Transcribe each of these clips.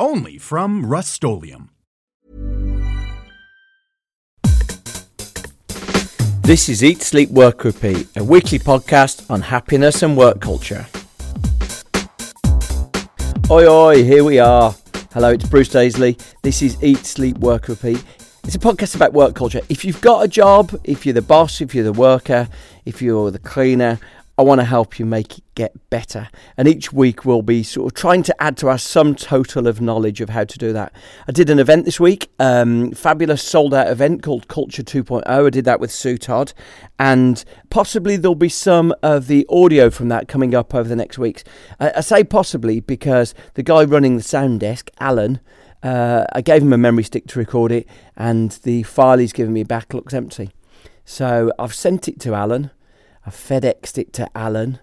Only from Rust-Oleum. This is Eat, Sleep, Work, Repeat, a weekly podcast on happiness and work culture. Oi, oi, here we are. Hello, it's Bruce Daisley. This is Eat, Sleep, Work, Repeat. It's a podcast about work culture. If you've got a job, if you're the boss, if you're the worker, if you're the cleaner, I want to help you make it get better. And each week we'll be sort of trying to add to our sum total of knowledge of how to do that. I did an event this week, um, fabulous sold out event called Culture 2.0. I did that with Sue Todd, and possibly there'll be some of the audio from that coming up over the next weeks. I, I say possibly because the guy running the sound desk, Alan, uh, I gave him a memory stick to record it, and the file he's given me back looks empty. So I've sent it to Alan. I've FedExed it to Alan.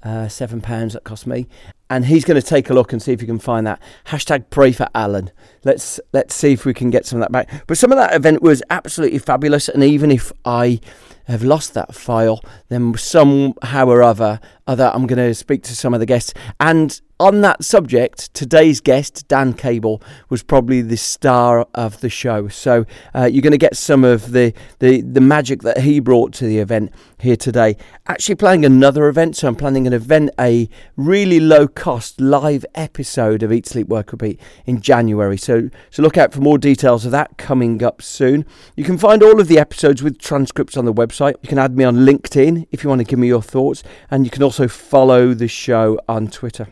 Uh, seven pounds that cost me, and he's going to take a look and see if he can find that hashtag pray for Alan. Let's let's see if we can get some of that back. But some of that event was absolutely fabulous, and even if I have lost that file, then somehow or other, other I'm going to speak to some of the guests. And on that subject, today's guest, Dan Cable, was probably the star of the show. So uh, you're going to get some of the, the, the magic that he brought to the event here today. Actually, planning another event. So I'm planning an event, a really low cost live episode of Eat, Sleep, Work, Repeat in January. So, so look out for more details of that coming up soon. You can find all of the episodes with transcripts on the website. You can add me on LinkedIn if you want to give me your thoughts. And you can also follow the show on Twitter.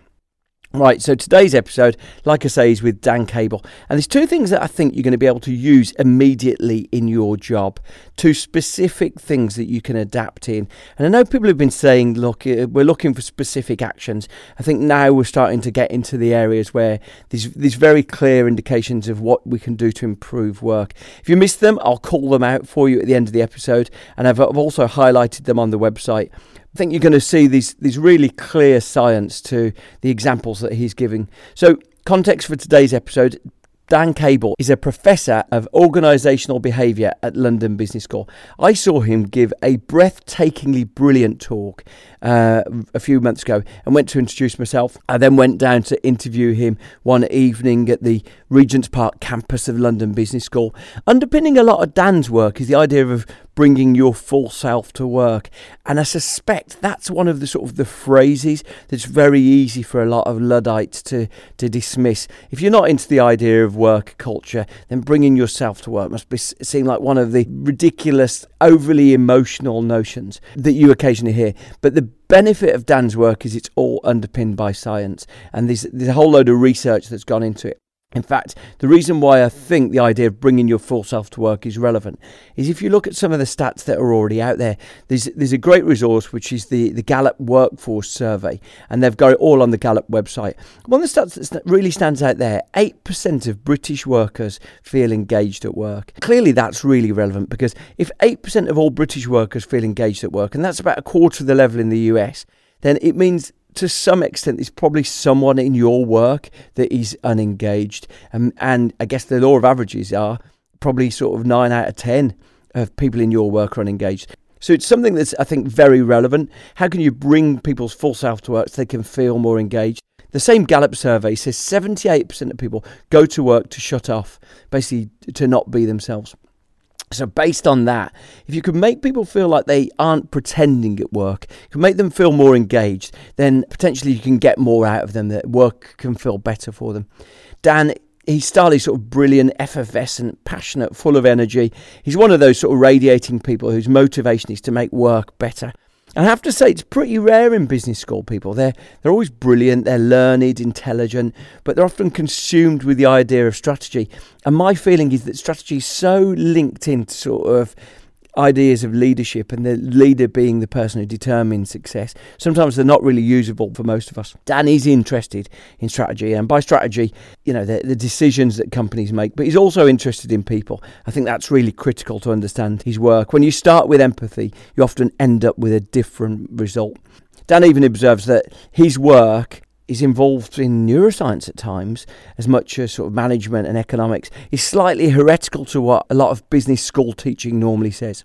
Right, so today's episode, like I say, is with Dan Cable. And there's two things that I think you're going to be able to use immediately in your job. Two specific things that you can adapt in. And I know people have been saying, look, uh, we're looking for specific actions. I think now we're starting to get into the areas where there's, there's very clear indications of what we can do to improve work. If you missed them, I'll call them out for you at the end of the episode. And I've also highlighted them on the website. I think you're going to see these these really clear science to the examples that he's giving. So, context for today's episode. Dan Cable is a professor of organisational behaviour at London Business School. I saw him give a breathtakingly brilliant talk uh, a few months ago and went to introduce myself. I then went down to interview him one evening at the Regent's Park campus of London Business School. Underpinning a lot of Dan's work is the idea of bringing your full self to work. And I suspect that's one of the sort of the phrases that's very easy for a lot of Luddites to, to dismiss. If you're not into the idea of work culture, then bringing yourself to work must be seem like one of the ridiculous, overly emotional notions that you occasionally hear. But the benefit of Dan's work is it's all underpinned by science, and there's, there's a whole load of research that's gone into it. In fact, the reason why I think the idea of bringing your full self to work is relevant is if you look at some of the stats that are already out there, there's, there's a great resource which is the, the Gallup Workforce Survey, and they've got it all on the Gallup website. One of the stats that really stands out there 8% of British workers feel engaged at work. Clearly, that's really relevant because if 8% of all British workers feel engaged at work, and that's about a quarter of the level in the US, then it means to some extent, there's probably someone in your work that is unengaged. Um, and I guess the law of averages are probably sort of nine out of 10 of people in your work are unengaged. So it's something that's, I think, very relevant. How can you bring people's full self to work so they can feel more engaged? The same Gallup survey says 78% of people go to work to shut off, basically to not be themselves. So, based on that, if you can make people feel like they aren't pretending at work, you can make them feel more engaged, then potentially you can get more out of them, that work can feel better for them. Dan his style sort of brilliant, effervescent, passionate, full of energy. He's one of those sort of radiating people whose motivation is to make work better. I have to say, it's pretty rare in business school people. They're, they're always brilliant, they're learned, intelligent, but they're often consumed with the idea of strategy. And my feeling is that strategy is so linked into sort of ideas of leadership and the leader being the person who determines success. Sometimes they're not really usable for most of us. Dan is interested in strategy, and by strategy, you know, the, the decisions that companies make, but he's also interested in people. I think that's really critical to understand his work. When you start with empathy, you often end up with a different result. Dan even observes that his work is involved in neuroscience at times as much as sort of management and economics is slightly heretical to what a lot of business school teaching normally says.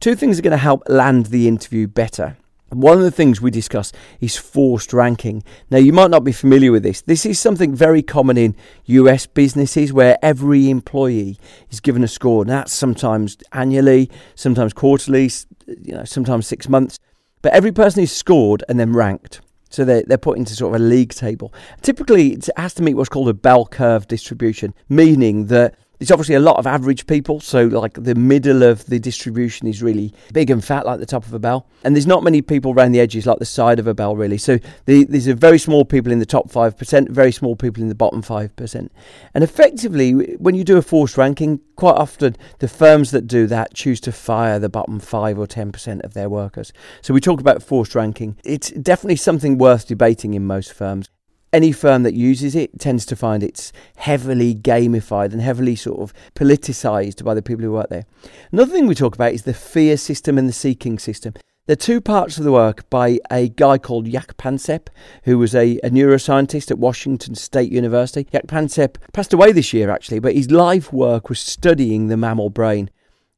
Two things are going to help land the interview better. One of the things we discuss is forced ranking. Now, you might not be familiar with this. This is something very common in US businesses where every employee is given a score. And that's sometimes annually, sometimes quarterly, you know, sometimes six months. But every person is scored and then ranked. So they're, they're put into sort of a league table. Typically, it has to meet what's called a bell curve distribution, meaning that there's obviously a lot of average people, so like the middle of the distribution is really big and fat, like the top of a bell. And there's not many people around the edges, like the side of a bell, really. So the, there's a very small people in the top 5%, very small people in the bottom 5%. And effectively, when you do a forced ranking, quite often the firms that do that choose to fire the bottom 5 or 10% of their workers. So we talk about forced ranking. It's definitely something worth debating in most firms any firm that uses it tends to find it's heavily gamified and heavily sort of politicized by the people who work there. Another thing we talk about is the fear system and the seeking system. There are two parts of the work by a guy called Jaak Panksepp, who was a, a, neuroscientist at Washington State University. Jaak Panksepp passed away this year, actually, but his life work was studying the mammal brain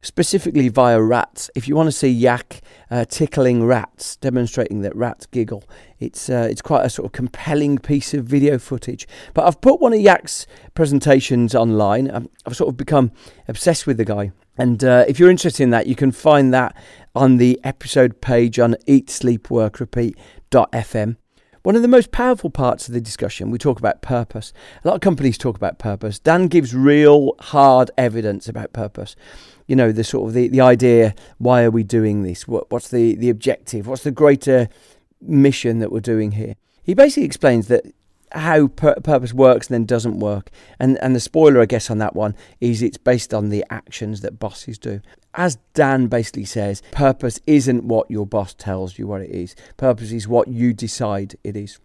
specifically via rats. If you want to see Jaak uh, tickling rats, demonstrating that rats giggle, it's uh, it's quite a sort of compelling piece of video footage. But I've put one of Jaak's presentations online. Um, I've sort of become obsessed with the guy. And uh, if you're interested in that, you can find that on the episode page on eatsleepworkrepeat.fm. One of the most powerful parts of the discussion, we talk about purpose. A lot of companies talk about purpose. Dan gives real hard evidence about purpose you know the sort of the, the idea why are we doing this? What, what's the the objective? What's the greater mission that we're doing here? He basically explains that how pur- purpose works and then doesn't work. And and the spoiler i guess on that one is it's based on the actions that bosses do. As dan basically says purpose isn't what your boss tells you what it is. Purpose is what you decide it is.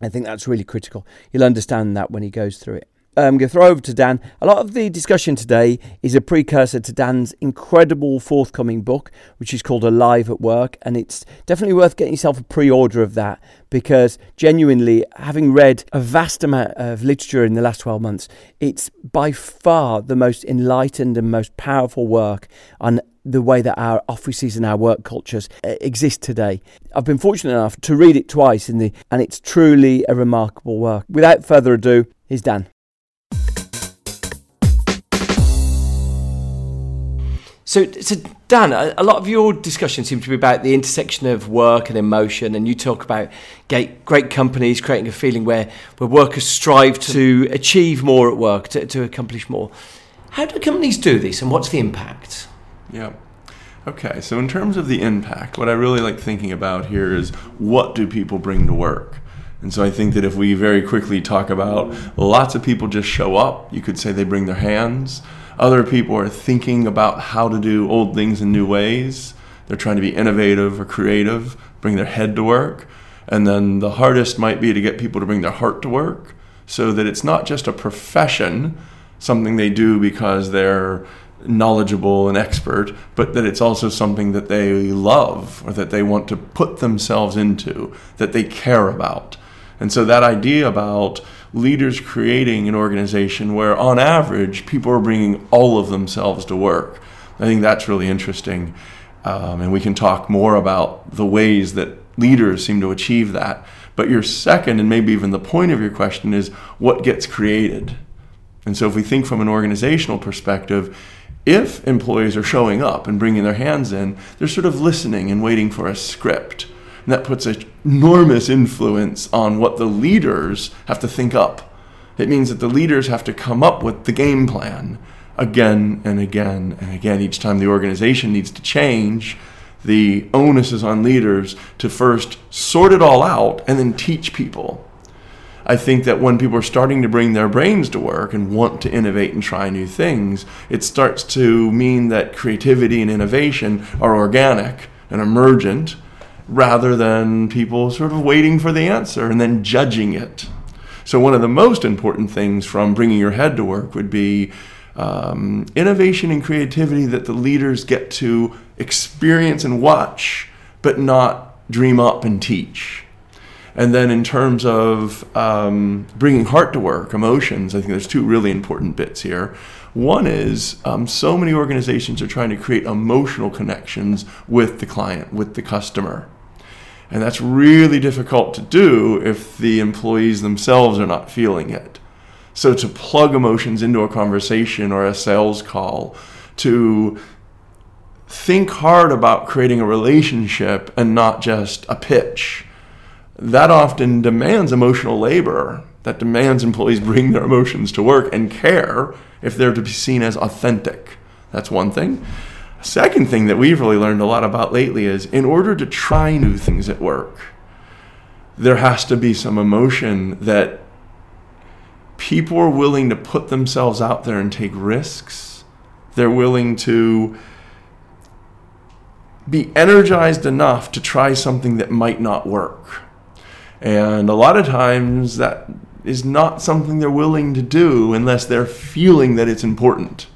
I think that's really critical. You'll understand that when he goes through it Going to throw over to Dan. A lot of the discussion today is a precursor to Dan's incredible forthcoming book, which is called Alive at Work. And it's definitely worth getting yourself a pre order of that because, genuinely, having read a vast amount of literature in the last 12 months, it's by far the most enlightened and most powerful work on the way that our offices and our work cultures uh, exist today. I've been fortunate enough to read it twice in the and it's truly a remarkable work. Without further ado, here's Dan. So, so Dan, a, a, lot of your discussion seems to be about the intersection of work and emotion, and you talk about great, great companies creating a feeling where, where workers strive to achieve more at work, to, to accomplish more. How do companies do this, and what's the impact? Yeah. Okay, so in terms of the impact, what I really like thinking about here is what do people bring to work? And so I think that if we very quickly talk about lots of people just show up, you could say they bring their hands. Other people are thinking about how to do old things in new ways. They're trying to be innovative or creative, bring their head to work. And then the hardest might be to get people to bring their heart to work so that it's not just a profession, something they do because they're knowledgeable and expert, but that it's also something that they love or that they want to put themselves into, that they care about. And so that idea about leaders creating an organization where, on average, people are bringing all of themselves to work. I think that's really interesting. Um, and we can talk more about the ways that leaders seem to achieve that. But your second, and maybe even the point of your question, is what gets created. And so, if we think from an organizational perspective, if employees are showing up and bringing their hands in, they're sort of listening and waiting for a script. And that puts an enormous influence on what the leaders have to think up. It means that the leaders have to come up with the game plan again and again and again. Each time the organization needs to change, the onus is on leaders to first sort it all out and then teach people. I think that when people are starting to bring their brains to work and want to innovate and try new things, it starts to mean that creativity and innovation are organic and emergent rather than people sort of waiting for the answer and then judging it. So, one of the most important things from bringing your head to work would be um, innovation and creativity that the leaders get to experience and watch, but not dream up and teach. And then, in terms of um, bringing heart to work, emotions, I think there's two really important bits here. One is um, so many organizations are trying to create emotional connections with the client, with the customer. And that's really difficult to do if the employees themselves are not feeling it. So, to plug emotions into a conversation or a sales call, to think hard about creating a relationship and not just a pitch, that often demands emotional labor. That demands employees bring their emotions to work and care if they're to be seen as authentic. That's one thing. Second thing that we've really learned a lot about lately is in order to try new things at work, there has to be some emotion that people are willing to put themselves out there and take risks. They're willing to be energized enough to try something that might not work. And a lot of times that is not something they're willing to do unless they're feeling that it's important.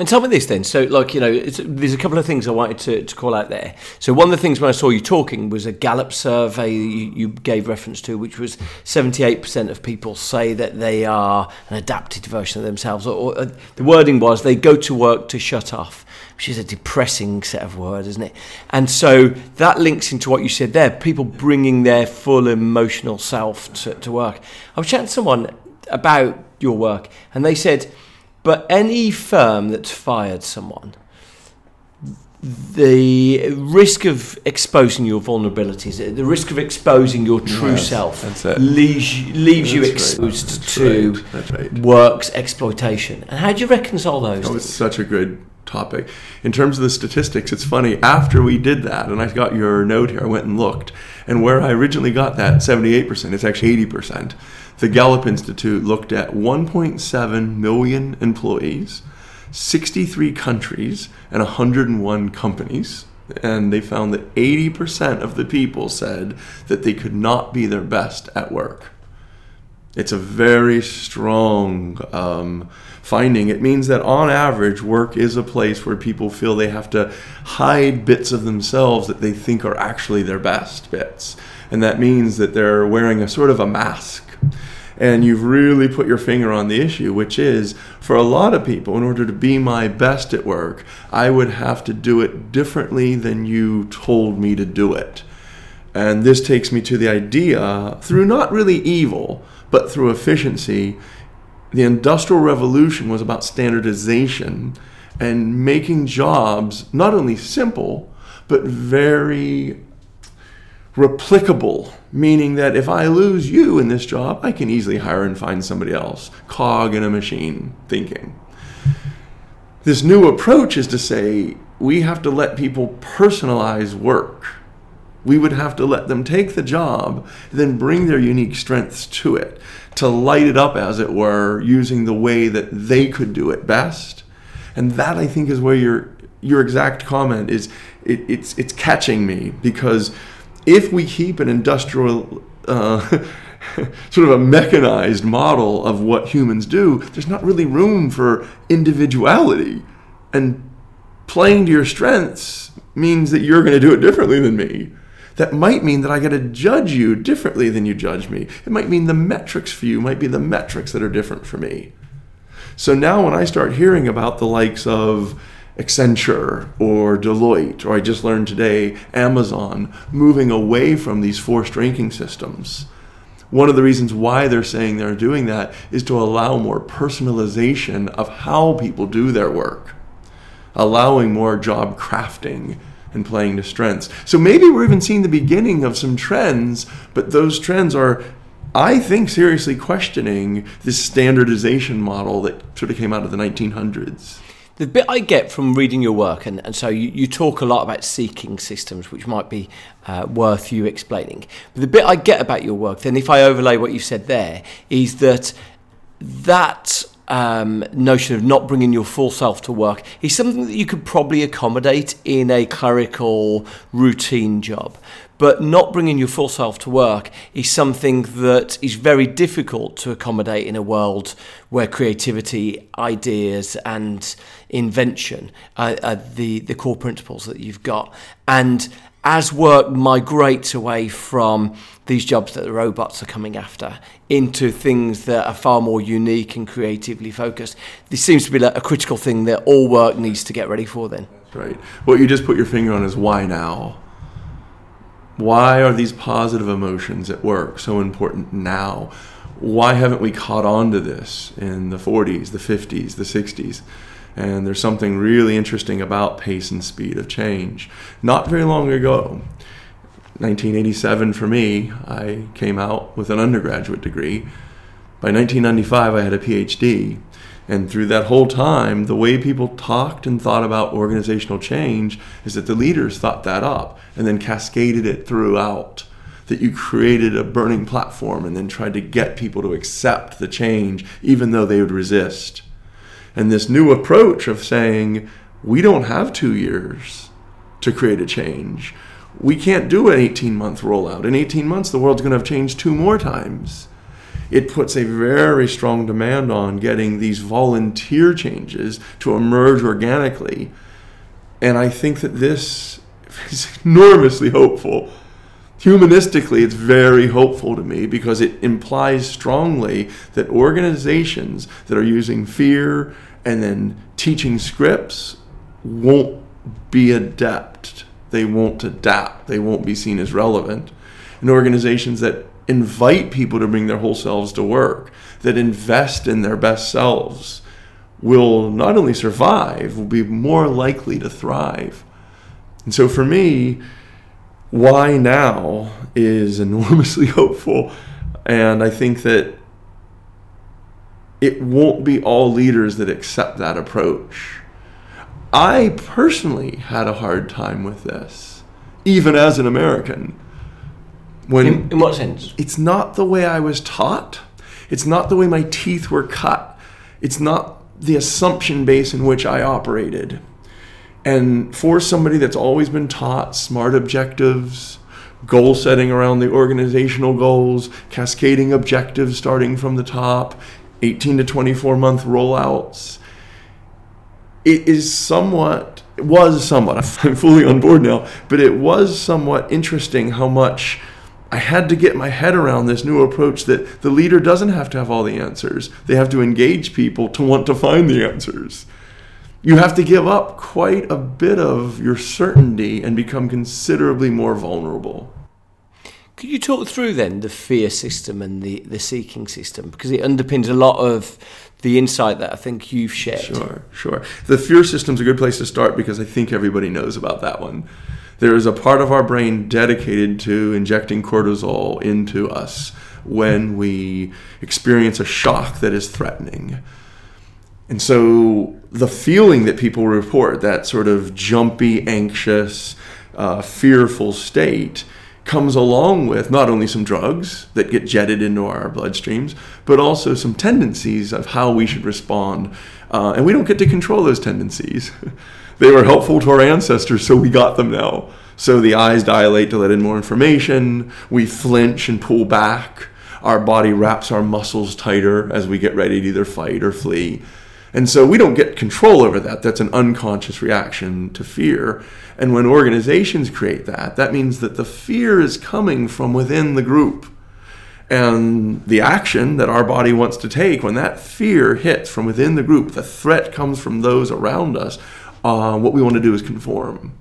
And tell me this then. So, like, you know, there's a couple of things I wanted to, to call out there. So, one of the things when I saw you talking was a Gallup survey you, you gave reference to, which was 78% of people say that they are an adapted version of themselves. Or, or uh, the wording was they go to work to shut off, which is a depressing set of words, isn't it? And so that links into what you said there people bringing their full emotional self to, to work. I was chatting to someone about your work, and they said, but any firm that's fired someone, the risk of exposing your vulnerabilities, the risk of exposing your true Yes, self, leaves leaves you That's right. exposed to right. Work's exploitation. And how do you reconcile those? That was things? such a good topic. In terms of the statistics, it's funny. After we did that, and I got your note here, I went and looked, and where I originally got that 78%, it's actually 80%. The Gallup Institute looked at 1.7 million employees, 63 countries, and 101 companies. And they found that 80% of the people said that they could not be their best at work. It's a very strong um, finding. It means that on average, work is a place where people feel they have to hide bits of themselves that they think are actually their best bits. And that means that they're wearing a sort of a mask. And you've really put your finger on the issue, which is for a lot of people, in order to be my best at work, I would have to do it differently than you told me to do it. And this takes me to the idea through not really evil, but through efficiency. The Industrial Revolution was about standardization and making jobs not only simple, but very replicable, meaning that if I lose you in this job, I can easily hire and find somebody else. Cog in a machine thinking. This new approach is to say we have to let people personalize work. We would have to let them take the job, then bring their unique strengths to it, to light it up, as it were, using the way that they could do it best. And that, I think, is where your your exact comment is. It, it's it's catching me because if we keep an industrial uh, sort of a mechanized model of what humans do, there's not really room for individuality. And playing to your strengths means that you're going to do it differently than me. That might mean that I got to judge you differently than you judge me. It might mean the metrics for you might be the metrics that are different for me. So now when I start hearing about the likes of Accenture or Deloitte, or I just learned today, Amazon, moving away from these forced ranking systems. One of the reasons why they're saying they're doing that is to allow more personalization of how people do their work, allowing more job crafting and playing to strengths. So maybe we're even seeing the beginning of some trends, but those trends are I think, seriously questioning this standardization model that sort of came out of the 1900s. The bit I get from reading your work, and, and so you, you talk a lot about seeking systems, which might be uh, worth you explaining. But the bit I get about your work, then if I overlay what you said there, is that that um, notion of not bringing your full self to work is something that you could probably accommodate in a clerical routine job. But not bringing your full self to work is something that is very difficult to accommodate in a world where creativity, ideas, and invention are, are the, the core principles that you've got. And as work migrates away from these jobs that the robots are coming after into things that are far more unique and creatively focused, this seems to be a critical thing that all work needs to get ready for then. Right. What you just put your finger on is why now? Why are these positive emotions at work so important now? Why haven't we caught on to this in the 40s, the 50s, the 60s? And there's something really interesting about pace and speed of change. Not very long ago, 1987 for me, I came out with an undergraduate degree. By 1995, I had a PhD. And through that whole time, the way people talked and thought about organizational change is that the leaders thought that up and then cascaded it throughout. That you created a burning platform and then tried to get people to accept the change, even though they would resist. And this new approach of saying, we don't have two years to create a change. We can't do an 18 month rollout. In 18 months, the world's going to have changed two more times. It puts a very strong demand on getting these volunteer changes to emerge organically. And I think that this is enormously hopeful. Humanistically, it's very hopeful to me because it implies strongly that organizations that are using fear and then teaching scripts won't be adept. They won't adapt. They won't be seen as relevant. And organizations that invite people to bring their whole selves to work, that invest in their best selves, will not only survive, will be more likely to thrive. And so for me, why now is enormously hopeful. And I think that it won't be all leaders that accept that approach. I personally had a hard time with this, even as an American. When in, in what sense? It's not the way I was taught. It's not the way my teeth were cut. It's not the assumption base in which I operated. And for somebody that's always been taught smart objectives, goal setting around the organizational goals, cascading objectives starting from the top, 18 to 24 month rollouts, it is somewhat, it was somewhat, I'm fully on board now, but it was somewhat interesting how much I had to get my head around this new approach that the leader doesn't have to have all the answers. They have to engage people to want to find the answers you have to give up quite a bit of your certainty and become considerably more vulnerable. Could you talk through then the fear system and the, the seeking system? Because it underpins a lot of the insight that I think you've shared. Sure, sure. The fear system is a good place to start because I think everybody knows about that one. There is a part of our brain dedicated to injecting cortisol into us when we experience a shock that is threatening. And so the feeling that people report, that sort of jumpy, anxious, uh, fearful state, comes along with not only some drugs that get jetted into our bloodstreams, but also some tendencies of how we should respond. Uh, and we don't get to control those tendencies. they were helpful to our ancestors, so we got them now. So the eyes dilate to let in more information, we flinch and pull back, our body wraps our muscles tighter as we get ready to either fight or flee. And so we don't get control over that. That's an unconscious reaction to fear. And when organizations create that, that means that the fear is coming from within the group. And the action that our body wants to take, when that fear hits from within the group, the threat comes from those around us, uh, what we want to do is conform.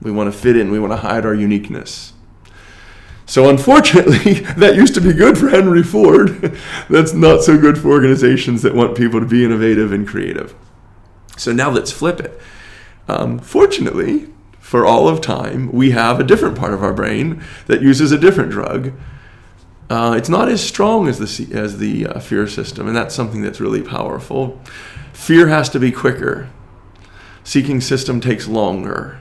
We want to fit in, we want to hide our uniqueness. So, unfortunately, that used to be good for Henry Ford. That's not so good for organizations that want people to be innovative and creative. So, now let's flip it. Um, fortunately, for all of time, we have a different part of our brain that uses a different drug. uh, it's not as strong as the as the uh, fear system, and that's something that's really powerful. Fear has to be quicker. Seeking system takes longer.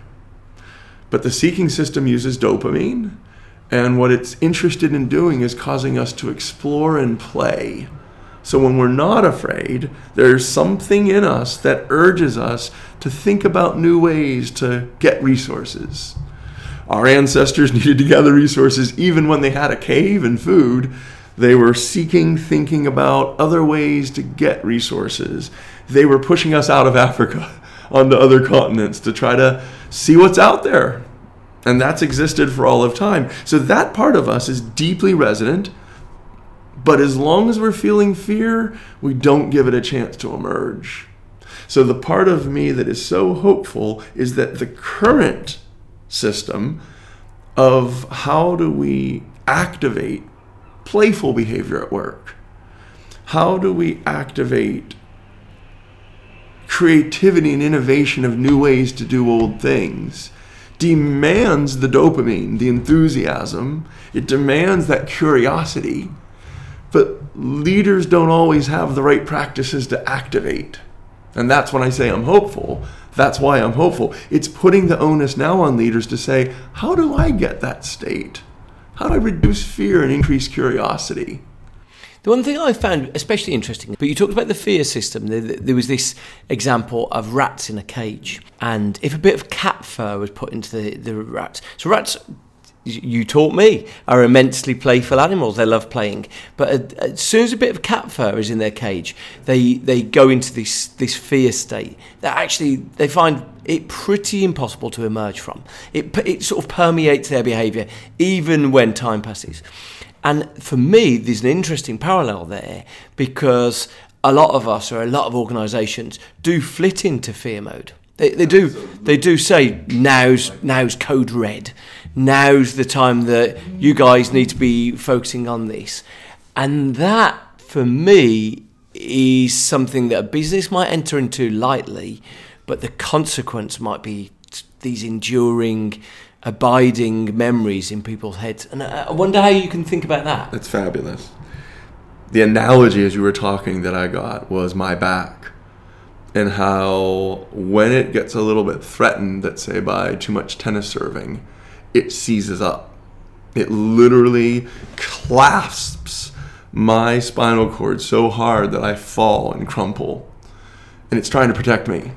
But the seeking system uses dopamine, and what it's interested in doing is causing us to explore and play. So when we're not afraid, there's something in us that urges us to think about new ways to get resources. Our ancestors needed to gather resources even when they had a cave and food. They were seeking, thinking about other ways to get resources. They were pushing us out of Africa onto other continents to try to see what's out there. And that's existed for all of time. So that part of us is deeply resident but as long as we're feeling fear, we don't give it a chance to emerge. So the part of me that is so hopeful is that the current system of how do we activate playful behavior at work? How do we activate creativity and innovation of new ways to do old things? Demands the dopamine, the enthusiasm. It demands that curiosity but leaders don't always have the right practices to activate. And that's when I say I'm hopeful. That's why I'm hopeful. It's putting the onus now on leaders to say, how do I get that state? How do I reduce fear and increase curiosity? The one thing I found especially interesting, but you talked about the fear system. There, was this example of rats in a cage, and if a bit of cat fur was put into the, the rats, so rats you taught me, are immensely playful animals. They love playing. But as soon as a bit of cat fur is in their cage, they, they go into this, this fear state that actually they find it pretty impossible to emerge from. It, it sort of permeates their behaviour even when time passes. And for me, there's an interesting parallel there because a lot of us or a lot of organisations do flit into fear mode. They, they do they do say now's now's code red now's the time that you guys need to be focusing on this. And that, for me, is something that a business might enter into lightly, but the consequence might be these enduring, abiding memories in people's heads. And I wonder how you can think about that. That's fabulous. The analogy as you were talking that I got was my back. And how, when it gets a little bit threatened, let's say by too much tennis serving, it seizes up. It literally clasps my spinal cord so hard that I fall and crumple. And it's trying to protect me.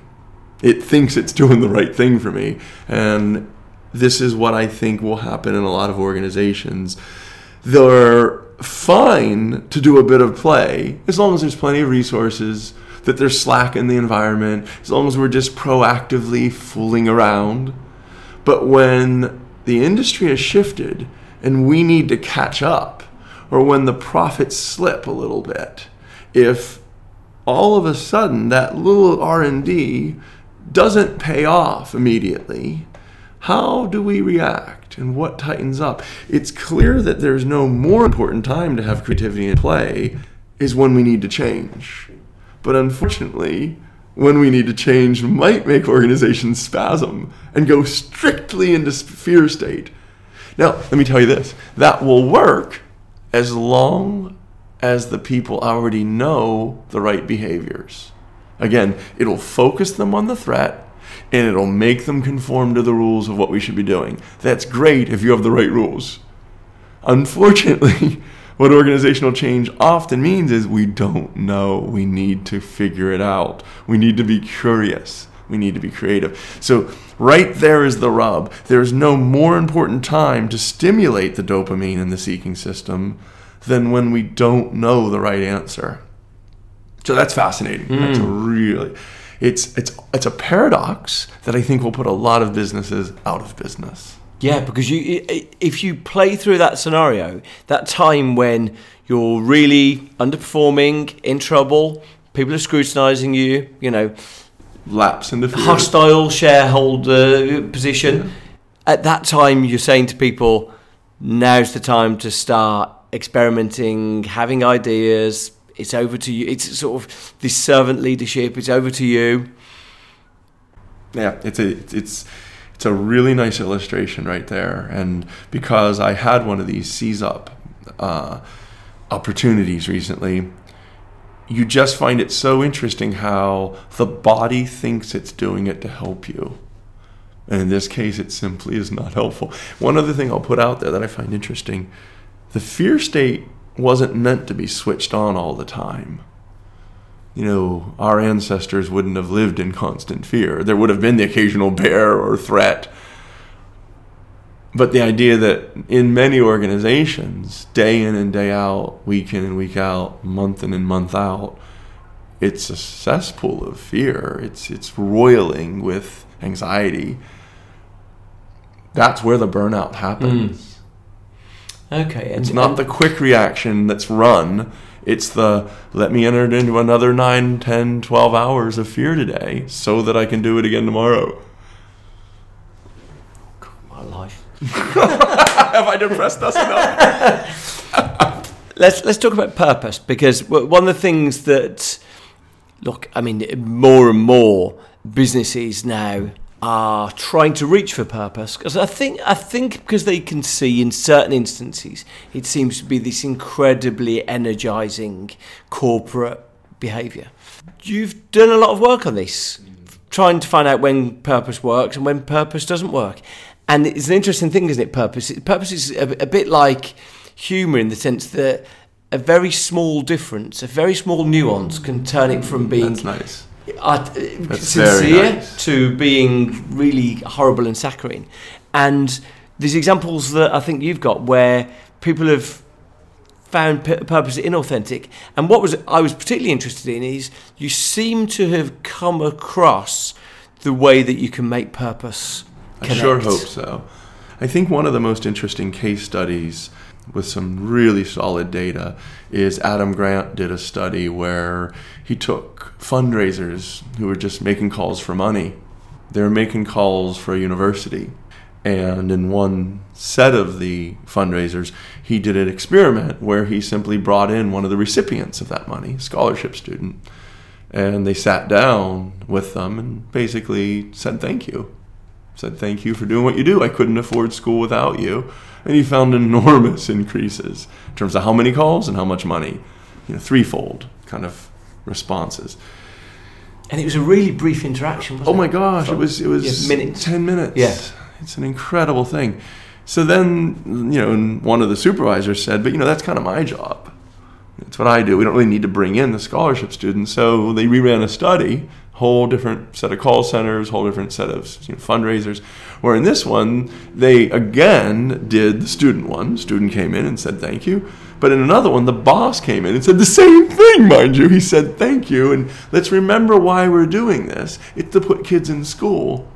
It thinks it's doing the right thing for me. And this is what I think will happen in a lot of organizations. They're fine to do a bit of play as long as there's plenty of resources, that there's slack in the environment, as long as we're just proactively fooling around. But when the industry has shifted and we need to catch up or when the profits slip a little bit if all of a sudden that little r&d doesn't pay off immediately how do we react and what tightens up it's clear that there's no more important time to have creativity and play is when we need to change but unfortunately when we need to change might make organizations spasm and go strictly into fear state. Now, let me tell you this that will work as long as the people already know the right behaviors. Again, it'll focus them on the threat and it'll make them conform to the rules of what we should be doing. That's great if you have the right rules. Unfortunately, what organizational change often means is we don't know. We need to figure it out. We need to be curious. We need to be creative. So, right there is the rub. There's no more important time to stimulate the dopamine in the seeking system than when we don't know the right answer. So that's fascinating. Mm. That's really it's it's it's a paradox that I think will put a lot of businesses out of business. Yeah, because you if you play through that scenario, that time when you're really underperforming, in trouble, people are scrutinizing you, you know, lapse in the hostile shareholder position. Yeah. At that time, you're saying to people, now's the time to start experimenting, having ideas. It's over to you. It's sort of this servant leadership. It's over to you. Yeah, it's a it's it's a really nice illustration right there. And because I had one of these seize up uh, opportunities recently, you just find it so interesting how the body thinks it's doing it to help you. And in this case, it simply is not helpful. One other thing I'll put out there that I find interesting the fear state wasn't meant to be switched on all the time. You know, our ancestors wouldn't have lived in constant fear. There would have been the occasional bear or threat. But the idea that in many organizations, day in and day out, week in and week out, month in and month out, it's a cesspool of fear. It's it's roiling with anxiety. That's where the burnout happens. Mm. Okay, and, It's not and- the quick reaction that's run. It's the let me enter into another 9, 10, 12 hours of fear today so that I can do it again tomorrow. my life. Have I depressed us enough? Let's let's talk about purpose because one of the things that look, I mean, more and more businesses now are trying to reach for purpose because I think I think because they can see in certain instances it seems to be this incredibly energizing corporate behavior. You've done a lot of work on this, trying to find out when purpose works and when purpose doesn't work. And it's an interesting thing, isn't it? Purpose. Purpose is a, a bit like humour in the sense that a very small difference, a very small nuance, can turn it from mm, being That's nice. Uh, sincere nice. to being really horrible and saccharine. And there's examples that I think you've got where people have found p- purpose inauthentic. And what was I was particularly interested in is you seem to have come across the way that you can make purpose. I Connect. sure hope so. I think one of the most interesting case studies with some really solid data is Adam Grant did a study where he took fundraisers who were just making calls for money. They were making calls for a university. And in one set of the fundraisers, he did an experiment where he simply brought in one of the recipients of that money, scholarship student, and they sat down with them and basically said thank you said thank you for doing what you do. I couldn't afford school without you. And he found enormous increases in terms of how many calls and how much money. You know, threefold kind of responses. And it was a really brief interaction. Oh my it? gosh, it was it was yeah, minutes. ten minutes. Yeah. It's an incredible thing. So then, you know, and one of the supervisors said, "But you know, that's kind of my job. That's what I do. We don't really need to bring in the scholarship students." So they reran a study, whole different set of call centers, whole different set of you know, fundraisers. Where in this one, they again did the student one. Student came in and said thank you. But in another one, the boss came in and said the same thing, mind you. He said thank you, and let's remember why we're doing this. It's to put kids in school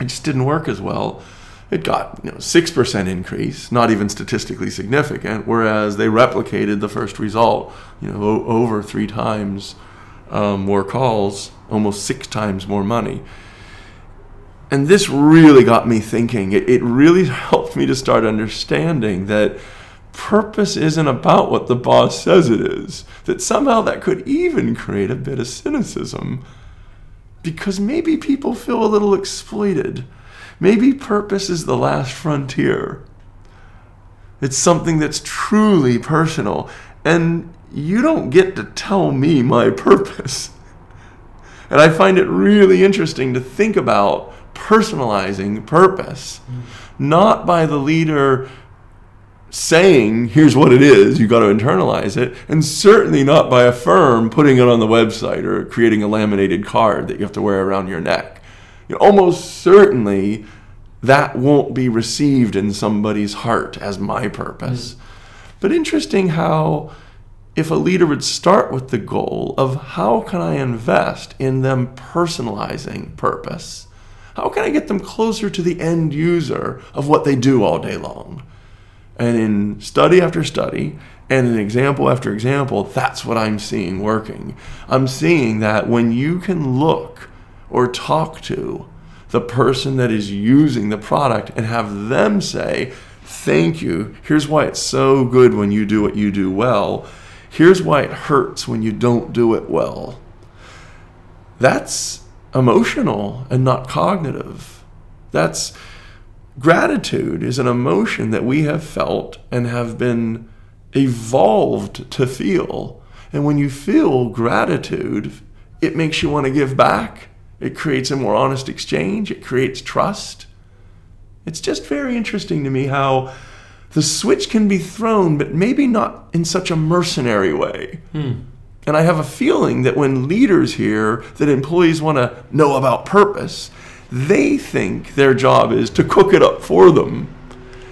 it just didn't work as well. It got you know six percent increase, not even statistically significant, whereas they replicated the first result, you know, o- over three times um, more calls, almost six times more money. And this really got me thinking. It, it really helped me to start understanding that purpose isn't about what the boss says it is. That somehow that could even create a bit of cynicism because maybe people feel a little exploited. Maybe purpose is the last frontier. It's something that's truly personal, and you don't get to tell me my purpose. And I find it really interesting to think about personalizing purpose, not by the leader saying, here's what it is, you've got to internalize it, and certainly not by a firm putting it on the website or creating a laminated card that you have to wear around your neck. You know, almost certainly that won't be received in somebody's heart as my purpose. Mm. But interesting how if a leader would start with the goal of how can I invest in them personalizing purpose? How can I get them closer to the end user of what they do all day long? And in study after study, and in example after example, that's what I'm seeing working. I'm seeing that when you can look or talk to the person that is using the product and have them say, Thank you. Here's why it's so good when you do what you do well. Here's why it hurts when you don't do it well. That's emotional and not cognitive. That's gratitude is an emotion that we have felt and have been evolved to feel. And when you feel gratitude, it makes you want to give back. It creates a more honest exchange. It creates trust. It's just very interesting to me how the switch can be thrown, but maybe not in such a mercenary way. Hmm. And I have a feeling that when leaders hear that employees want to know about purpose, they think their job is to cook it up for them.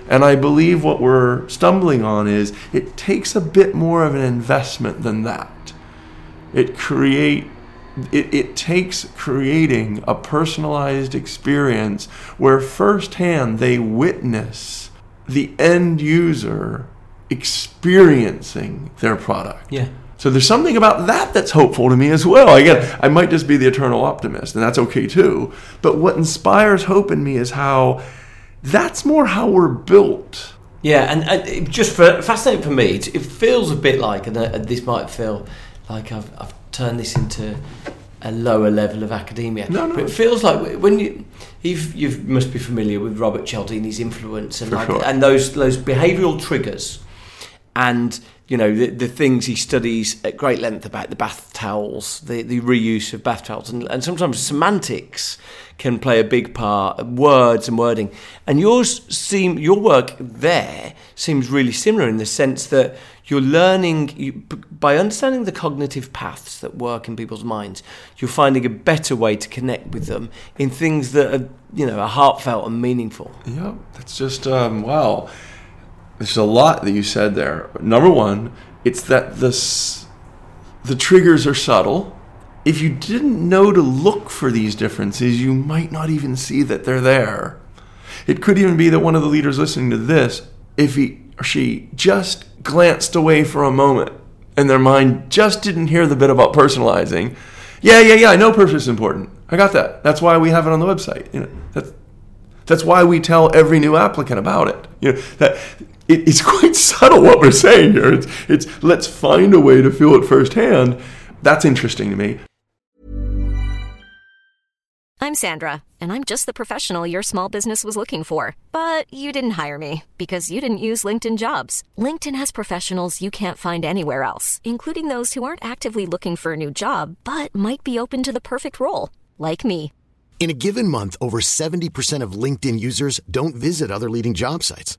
And I believe what we're stumbling on is it takes a bit more of an investment than that. It create it, it takes creating a personalized experience where firsthand they witness the end user experiencing their product. Yeah. So there's something about that that's hopeful to me as well. Again, I might just be the eternal optimist, and that's okay too. But what inspires hope in me is how that's more how we're built. Yeah, and, and just for, fascinating for me, it, feels a bit like, and uh, this might feel like I've, I've turned this into a lower level of academia. No, no. But it feels like when you you've, you must be familiar with Robert Cialdini's influence and like, sure. and those those behavioural triggers, and you know the, the things he studies at great length about the bath towels, the, the reuse of bath towels, and, and sometimes semantics can play a big part, words and wording. And yours seem your work there seems really similar in the sense that you're learning you, by understanding the cognitive paths that work in people's minds. You're finding a better way to connect with them in things that are you know are heartfelt and meaningful. Yeah, that's just um, wow. There's a lot that you said there. Number one, it's that the the triggers are subtle. If you didn't know to look for these differences, you might not even see that they're there. It could even be that one of the leaders listening to this, if he or she just glanced away for a moment and their mind just didn't hear the bit about personalizing, yeah, yeah, yeah, I know purpose is important. I got that. That's why we have it on the website. You know, that's that's why we tell every new applicant about it. You know, that it, it's quite subtle what we're saying here. It's, it's let's find a way to feel it firsthand. That's interesting to me. I'm Sandra, and I'm just the professional your small business was looking for. But you didn't hire me because you didn't use LinkedIn jobs. LinkedIn has professionals you can't find anywhere else, including those who aren't actively looking for a new job but might be open to the perfect role, like me. In a given month, over 70% of LinkedIn users don't visit other leading job sites.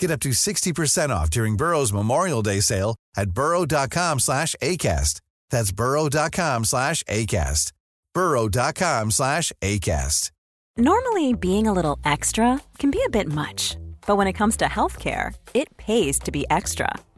Get up to 60% off during Burrow's Memorial Day sale at burrow.com slash ACAST. That's burrow.com slash ACAST. burrow.com slash ACAST. Normally, being a little extra can be a bit much. But when it comes to healthcare, it pays to be extra.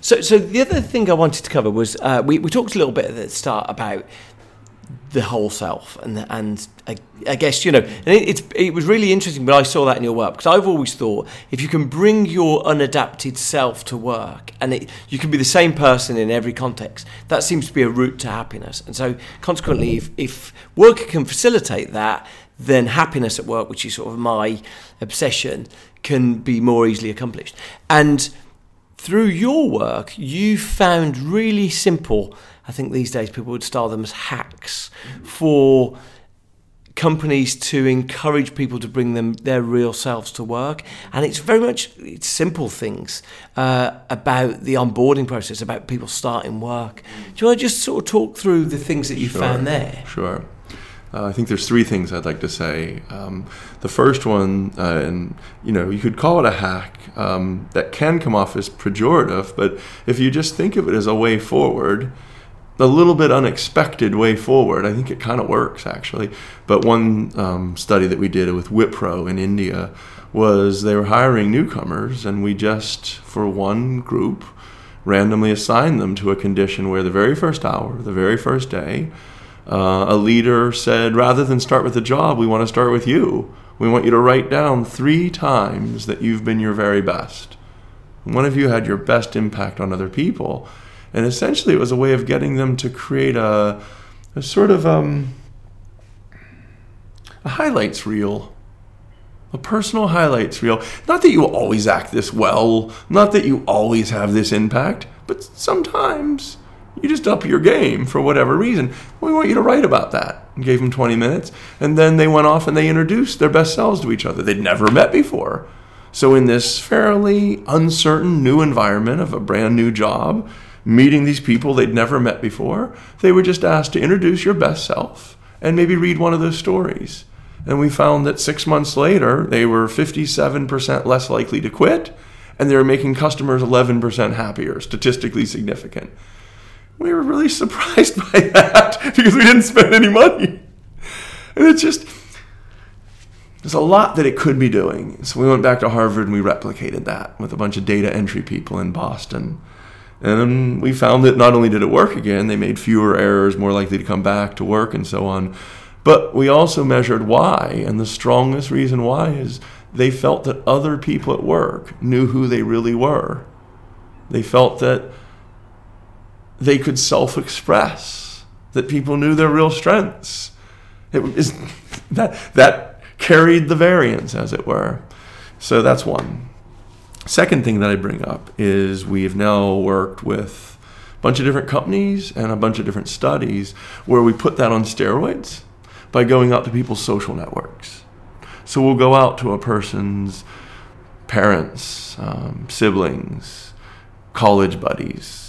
So, so the other thing I wanted to cover was uh, we, we talked a little bit at the start about the whole self, and and I, I guess you know, and it, it was really interesting when I saw that in your work because I've always thought if you can bring your unadapted self to work, and it, you can be the same person in every context, that seems to be a route to happiness. And so, consequently, if if work can facilitate that, then happiness at work, which is sort of my obsession, can be more easily accomplished. And through your work, you found really simple, I think these days people would style them as hacks for companies to encourage people to bring them their real selves to work. And it's very much it's simple things uh, about the onboarding process about people starting work. Do you want to just sort of talk through the things that you Sure, found there? Sure. Uh, I think there's three things I'd like to say. Um, the first one, uh, and you know, you could call it a hack um, that can come off as pejorative, but if you just think of it as a way forward, a little bit unexpected way forward. I think it kind of works actually. But one um, study that we did with Wipro in India was they were hiring newcomers, and we just, for one group, randomly assigned them to a condition where the very first hour, the very first day, uh, a leader said, rather than start with the job, we want to start with you. We want you to write down three times that you've been your very best. One of you had your best impact on other people. And essentially, it was a way of getting them to create a, a sort of um, a highlights reel a personal highlights reel. Not that you always act this well, not that you always have this impact, but sometimes you just up your game for whatever reason. We want you to write about that. And gave them 20 minutes, and then they went off and they introduced their best selves to each other. They'd never met before. So, in this fairly uncertain new environment of a brand new job, meeting these people they'd never met before, they were just asked to introduce your best self and maybe read one of those stories. And we found that six months later, they were 57% less likely to quit, and they were making customers 11% happier, statistically significant. We were really surprised by that because we didn't spend any money. And it's just, there's a lot that it could be doing. So we went back to Harvard and we replicated that with a bunch of data entry people in Boston. And we found that not only did it work again, they made fewer errors, more likely to come back to work, and so on. But we also measured why, and the strongest reason why is they felt that other people at work knew who they really were. They felt that they could self express, that people knew their real strengths. It was, that, that carried the variance, as it were. So that's one. Second thing that I bring up is we've now worked with a bunch of different companies and a bunch of different studies where we put that on steroids by going out to people's social networks. So we'll go out to a person's parents, um, siblings, college buddies,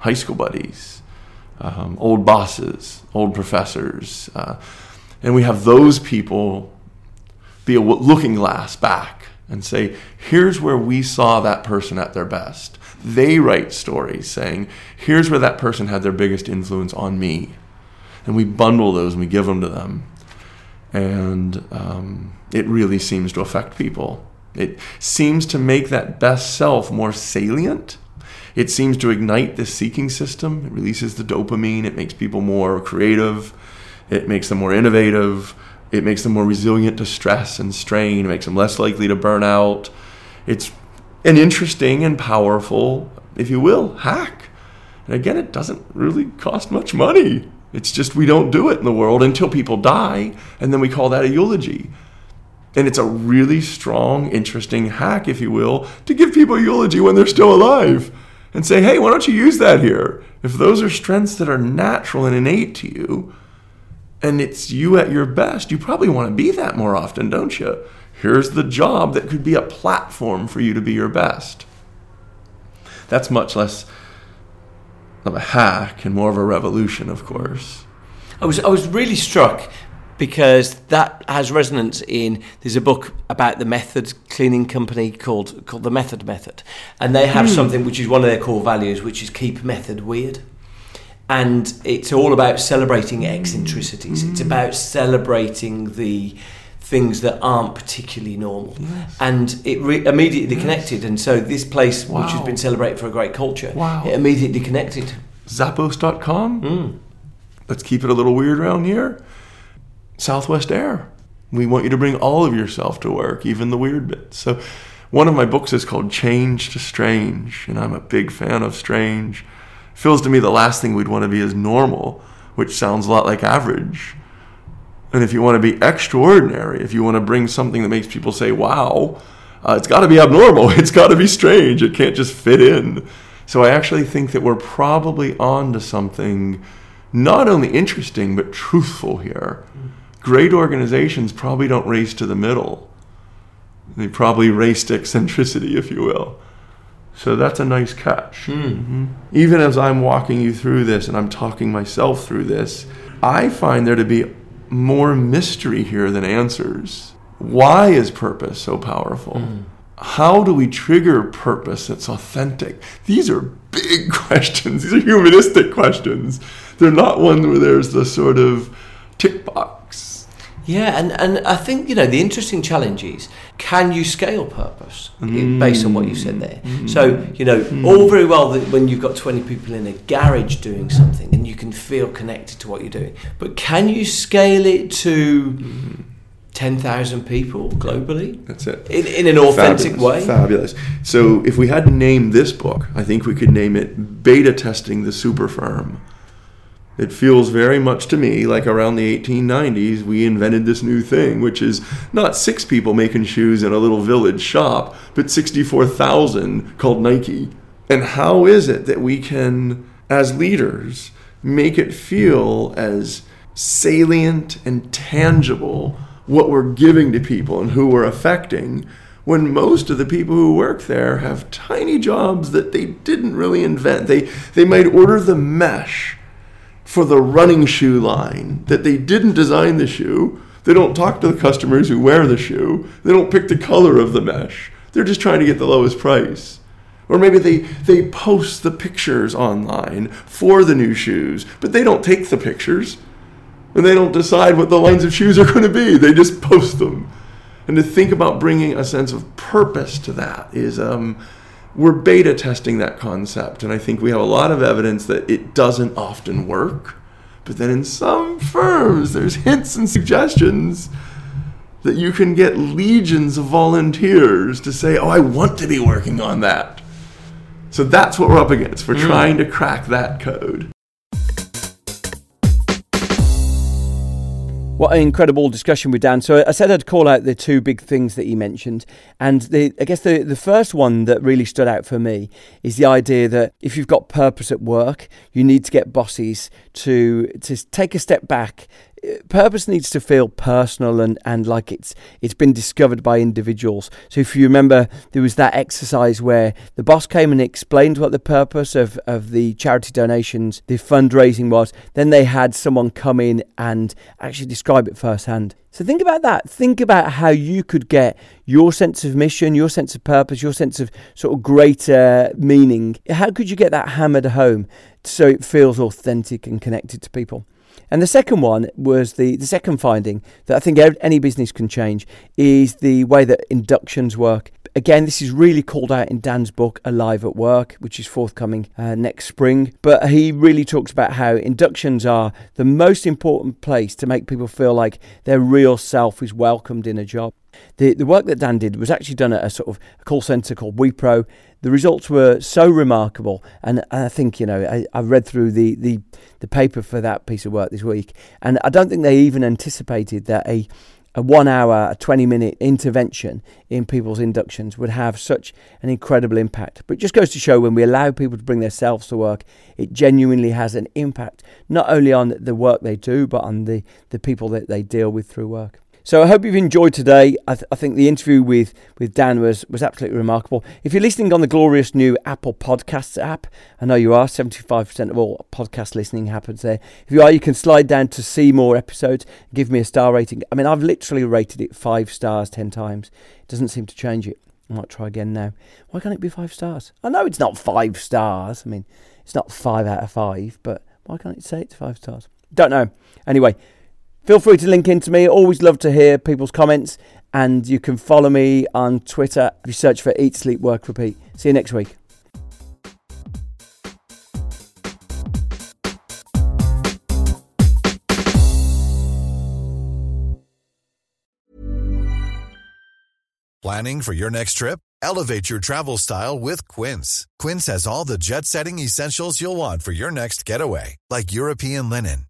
high school buddies, um, old bosses, old professors, uh, and we have those people be a looking glass back and say, here's where we saw that person at their best. They write stories saying, here's where that person had their biggest influence on me. And we bundle those and we give them to them and um, it really seems to affect people. It seems to make that best self more salient. It seems to ignite the seeking system. It releases the dopamine. It makes people more creative. It makes them more innovative. It makes them more resilient to stress and strain. It makes them less likely to burn out. It's an interesting and powerful, if you will, hack. And again, it doesn't really cost much money. It's just we don't do it in the world until people die, and then we call that a eulogy. And it's a really strong, interesting hack, if you will, to give people a eulogy when they're still alive and say, hey, why don't you use that here? If those are strengths that are natural and innate to you, and it's you at your best, you probably want to be that more often, don't you? Here's the job that could be a platform for you to be your best. That's much less of a hack and more of a revolution, of course. I was I was really struck because that has resonance in there's a book about the method cleaning company called called the Method Method, and they have mm. something which is one of their core values, which is keep method weird. And it's all about celebrating eccentricities. Mm. It's about celebrating the things that aren't particularly normal. Yes. And it re- immediately yes. connected. And so this place, wow. which has been celebrated for a great culture, wow. it immediately connected. Zappos.com. Mm. Let's keep it a little weird around here. Southwest Air. We want you to bring all of yourself to work, even the weird bits. So, one of my books is called Change to Strange, and I'm a big fan of strange. feels to me the last thing we'd want to be is normal, which sounds a lot like average. And if you want to be extraordinary, if you want to bring something that makes people say, wow, uh, it's got to be abnormal. It's got to be strange. It can't just fit in. So I actually think that we're probably on to something not only interesting, but truthful here. Great organizations probably don't race to the middle, they probably race to eccentricity, if you will. So that's a nice catch. Mm-hmm. Even as I'm walking you through this and I'm talking myself through this, I find there to be more mystery here than answers. Why is purpose so powerful? Mm. how do we trigger purpose that's authentic? These are big questions. These are humanistic questions. They're not ones where there's the sort of tick box. Yeah, and, and I think, you know, the interesting challenge is can you scale purpose mm. based on what you said there? Mm. So, you know, mm. all very well that when you've got 20 people in a garage doing something and you can feel connected to what you're doing, but can you scale it to mm-hmm. 10,000 people globally. That's it. In, in an authentic Fabulous. way. Fabulous. So, if we had to name this book, I think we could name it Beta Testing the Super Firm. It feels very much to me like around the 1890s we invented this new thing, which is not six people making shoes in a little village shop, but 64,000 called Nike. And how is it that we can, as leaders, make it feel as salient and tangible what we're giving to people and who we're affecting when most of the people who work there have tiny jobs that they didn't really invent. They, they might order the mesh for the running shoe line that they didn't design the shoe. They don't talk to the customers who wear the shoe. They don't pick the color of the mesh. They're just trying to get the lowest price. Or maybe they, they post the pictures online for the new shoes, but they don't take the pictures and they don't decide what the lines of shoes are going to be. They just post them. And to think about bringing a sense of purpose to that is um, we're beta testing that concept. And I think we have a lot of evidence that it doesn't often work. But then in some firms, there's hints and suggestions that you can get legions of volunteers to say, oh, I want to be working on that. So that's what we're up against. We're mm. trying to crack that code. What an incredible discussion with Dan. So I said I'd call out the two big things that he mentioned, and the, I guess the the first one that really stood out for me is the idea that if you've got purpose at work, you need to get bosses to to take a step back purpose needs to feel personal and, and like it's it's been discovered by individuals. So if you remember, there was that exercise where the boss came and explained what the purpose of, of the charity donations, the fundraising was. Then they had someone come in and actually describe it firsthand. So think about that. Think about how you could get your sense of mission, your sense of purpose, your sense of sort of greater meaning. How could you get that hammered home so it feels authentic and connected to people? And the second one was the, the second finding that I think any business can change is the way that inductions work. Again, this is really called out in Dan's book, Alive at Work, which is forthcoming uh, next spring. But he really talks about how inductions are the most important place to make people feel like their real self is welcomed in a job. The, the work that Dan did was actually done at a sort of call centre called Wipro. The results were so remarkable, and, and I think you know I, I read through the, the the paper for that piece of work this week, and I don't think they even anticipated that a a one hour, a 20 minute intervention in people's inductions would have such an incredible impact. But it just goes to show when we allow people to bring themselves to work, it genuinely has an impact, not only on the work they do, but on the, the people that they deal with through work. So I hope you've enjoyed today. I, th- I, think the interview with, with Dan was, was absolutely remarkable. If you're listening on the glorious new Apple Podcasts app, I know you are, 75% of all podcast listening happens there. If you are, you can slide down to see more episodes, give me a star rating. I mean, I've literally rated it five stars 10 times. It doesn't seem to change it. I might try again now. Why can't it be five stars? I know it's not five stars. I mean, it's not five out of five, but why can't it say it's five stars? Don't know. Anyway, Feel free to link into me. Always love to hear people's comments. And you can follow me on Twitter if you search for Eat, Sleep, Work, Repeat. See you next week. Planning for your next trip? Elevate your travel style with Quince. Quince has all the jet setting essentials you'll want for your next getaway, like European linen